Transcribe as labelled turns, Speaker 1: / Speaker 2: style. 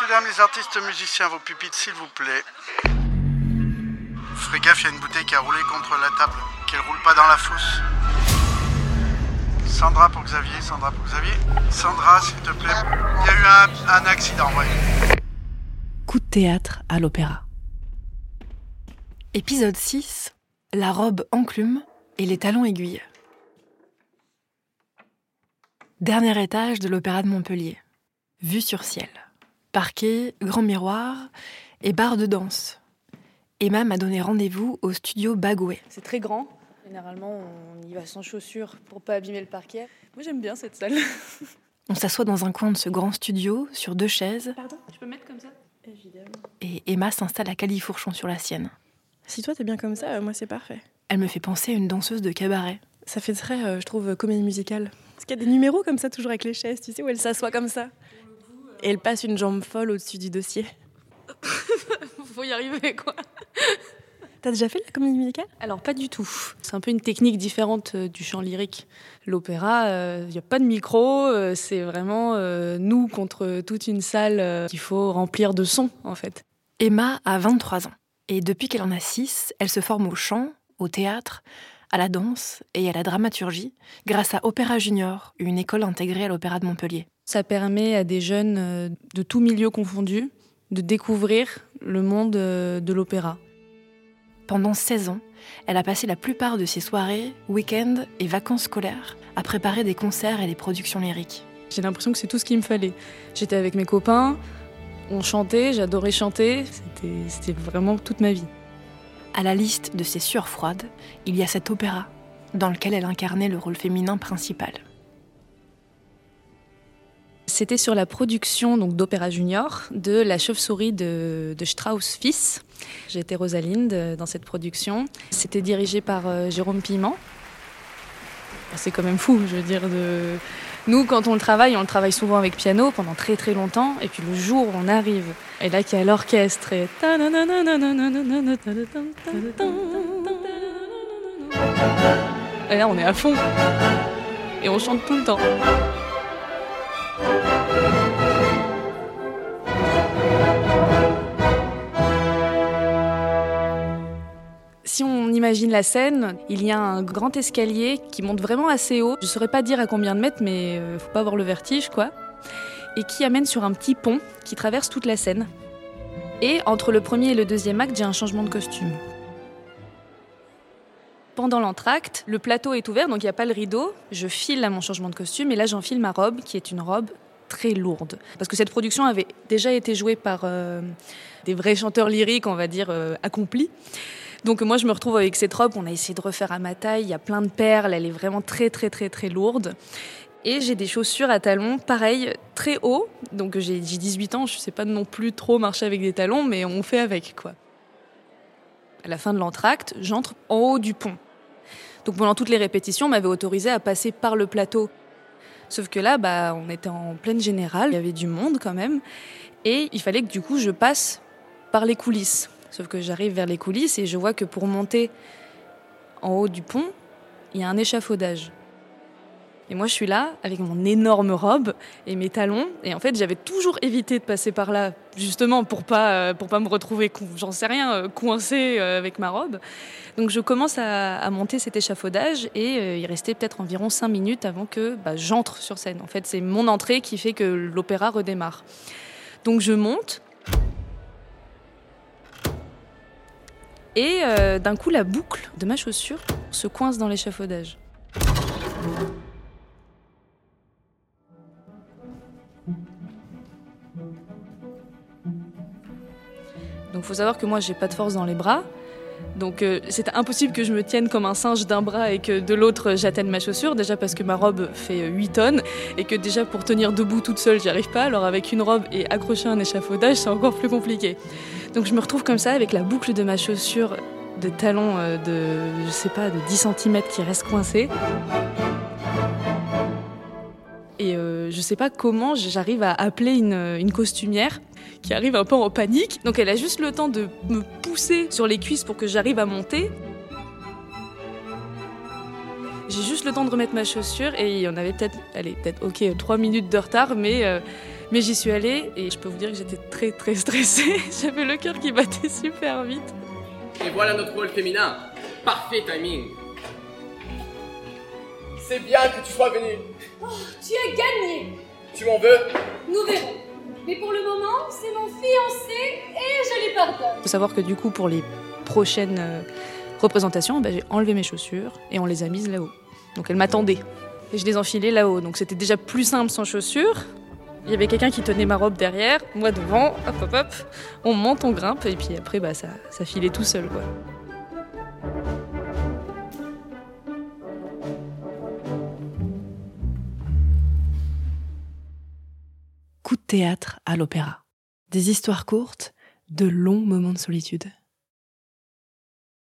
Speaker 1: Messieurs, dames, les artistes musiciens, vos pupitres, s'il vous plaît. Ferez gaffe, il y a une bouteille qui a roulé contre la table, qu'elle roule pas dans la fosse. Sandra pour Xavier, Sandra pour Xavier. Sandra, s'il te plaît. Il y a eu un, un accident, ouais.
Speaker 2: Coup de théâtre à l'opéra. Épisode 6 La robe enclume et les talons aiguilles. Dernier étage de l'Opéra de Montpellier. Vue sur ciel. Parquet, grand miroir et barre de danse. Emma m'a donné rendez-vous au studio Bagoué.
Speaker 3: C'est très grand. Généralement, on y va sans chaussures pour pas abîmer le parquet. Moi, j'aime bien cette salle.
Speaker 2: On s'assoit dans un coin de ce grand studio, sur deux chaises,
Speaker 3: Pardon Tu peux mettre comme ça? Évidemment.
Speaker 2: et Emma s'installe à califourchon sur la sienne.
Speaker 4: Si toi t'es bien comme ça, euh, moi c'est parfait.
Speaker 2: Elle me fait penser à une danseuse de cabaret.
Speaker 4: Ça fait très, euh, je trouve, euh, comédie musicale. Parce qu'il y a des numéros comme ça, toujours avec les chaises, tu sais, où elle s'assoit comme ça. Et elle passe une jambe folle au-dessus du dossier.
Speaker 3: Faut y arriver, quoi.
Speaker 4: T'as déjà fait de la comédie musicale?
Speaker 3: Alors, pas du tout. C'est un peu une technique différente euh, du chant lyrique. L'opéra, il n'y a pas de micro. euh, c'est vraiment euh, nous contre toute une salle euh, qu'il faut remplir de sons, en fait.
Speaker 2: Emma a 23 ans. Et depuis qu'elle en a 6, elle se forme au chant, au théâtre, à la danse et à la dramaturgie grâce à Opéra Junior, une école intégrée à l'Opéra de Montpellier.
Speaker 3: Ça permet à des jeunes euh, de tous milieux confondus de découvrir le monde euh, de l'opéra.
Speaker 2: Pendant 16 ans, elle a passé la plupart de ses soirées, week-ends et vacances scolaires à préparer des concerts et des productions lyriques.
Speaker 3: J'ai l'impression que c'est tout ce qu'il me fallait. J'étais avec mes copains, on chantait, j'adorais chanter. C'était- C'était vraiment toute ma vie.
Speaker 2: À la liste de ses sueurs froides, il y a cet opéra, dans lequel elle incarnait le rôle féminin principal.
Speaker 3: C'était sur la production d'Opéra Junior de La Chauve-souris de, de Strauss fils. J'étais Rosalinde euh, dans cette production. C'était dirigé par euh, Jérôme Piment. C'est quand même fou, je veux dire. De... Nous, quand on le travaille, on le travaille souvent avec piano pendant très très longtemps. Et puis le jour où on arrive, et là qu'il y a l'orchestre et... Et là, on est à fond. Et on chante tout le temps. Si on imagine la scène, il y a un grand escalier qui monte vraiment assez haut. Je saurais pas dire à combien de mètres, mais euh, faut pas avoir le vertige, quoi. Et qui amène sur un petit pont qui traverse toute la scène. Et entre le premier et le deuxième acte, j'ai un changement de costume. Pendant l'entracte, le plateau est ouvert, donc il n'y a pas le rideau. Je file à mon changement de costume et là j'enfile ma robe, qui est une robe très lourde. Parce que cette production avait déjà été jouée par euh, des vrais chanteurs lyriques, on va dire, euh, accomplis. Donc moi je me retrouve avec cette robe, on a essayé de refaire à ma taille, il y a plein de perles, elle est vraiment très très très très lourde. Et j'ai des chaussures à talons, pareil, très hauts. Donc j'ai j'ai 18 ans, je sais pas non plus trop marcher avec des talons, mais on fait avec quoi. À la fin de l'entracte, j'entre en haut du pont. Donc pendant toutes les répétitions, on m'avait autorisé à passer par le plateau. Sauf que là, bah, on était en pleine générale, il y avait du monde quand même, et il fallait que du coup je passe par les coulisses. Sauf que j'arrive vers les coulisses et je vois que pour monter en haut du pont, il y a un échafaudage. Et moi, je suis là avec mon énorme robe et mes talons. Et en fait, j'avais toujours évité de passer par là, justement pour pas euh, pour pas me retrouver, j'en sais rien, euh, coincée euh, avec ma robe. Donc, je commence à, monter cet échafaudage et il restait peut-être environ cinq minutes avant que bah, j'entre sur scène. En fait, c'est mon entrée qui fait que l'opéra redémarre. Donc, je monte. Et euh, d'un coup, la boucle de ma chaussure se coince dans l'échafaudage. Donc, faut savoir que moi, j'ai pas de force dans les bras. Donc, euh, c'était impossible que je me tienne comme un singe d'un bras et que de l'autre, j'atteigne ma chaussure. Déjà parce que ma robe fait euh, 8 tonnes et que déjà pour tenir debout toute seule, j'y arrive pas. Alors, avec une robe et accrocher un échafaudage, c'est encore plus compliqué. Donc, je me retrouve comme ça avec la boucle de ma chaussure de talon euh, de, je sais pas, de 10 cm qui reste coincée. Et euh, je sais pas comment j'arrive à appeler une, une costumière qui arrive un peu en panique. Donc elle a juste le temps de me pousser sur les cuisses pour que j'arrive à monter. J'ai juste le temps de remettre ma chaussure et il y en avait peut-être, allez, peut-être ok, 3 minutes de retard, mais, euh, Mais j'y suis allée et je peux vous dire que j'étais très très stressée. J'avais le cœur qui battait super vite.
Speaker 5: Et voilà notre rôle féminin. Parfait timing. C'est bien que tu sois venu.
Speaker 6: Oh, tu as gagné.
Speaker 5: Tu m'en veux?
Speaker 6: Nous verrons. Mais pour le moment, c'est mon fiancé et je lui pardonne.
Speaker 3: Il faut savoir que du coup, pour les prochaines euh, représentations, bah, j'ai enlevé mes chaussures et on les a mises là-haut. Donc elle m'attendait. Et je les enfilais là-haut. Donc c'était déjà plus simple sans chaussures. Il y avait quelqu'un qui tenait ma robe derrière, moi devant, hop hop hop. On monte, on grimpe et puis après bah, ça, ça filait tout seul quoi.
Speaker 2: Coup de théâtre à l'opéra. Des histoires courtes, de longs moments de solitude.